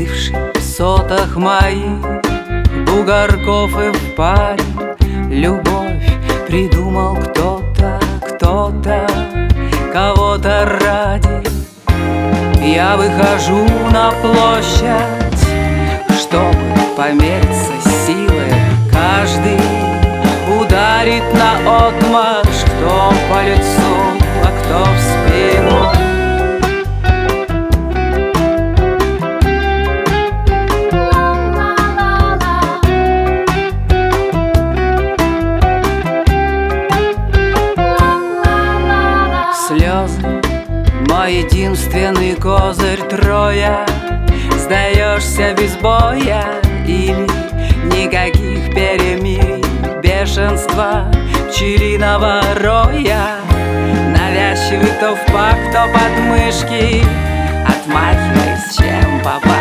Застывший в сотах моих Бугорков и впадин Любовь придумал кто-то, кто-то Кого-то ради. Я выхожу на площадь Чтобы помериться силой. Каждый ударит на отмашь Кто по лицу, а кто в спину единственный козырь трое Сдаешься без боя Или никаких перемирий. Бешенства пчелиного роя. Навязчивый то в пак, то под мышки. Отмахиваясь чем попало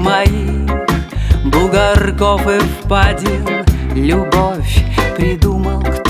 моих. Бугорков и впадин Любовь придумал кто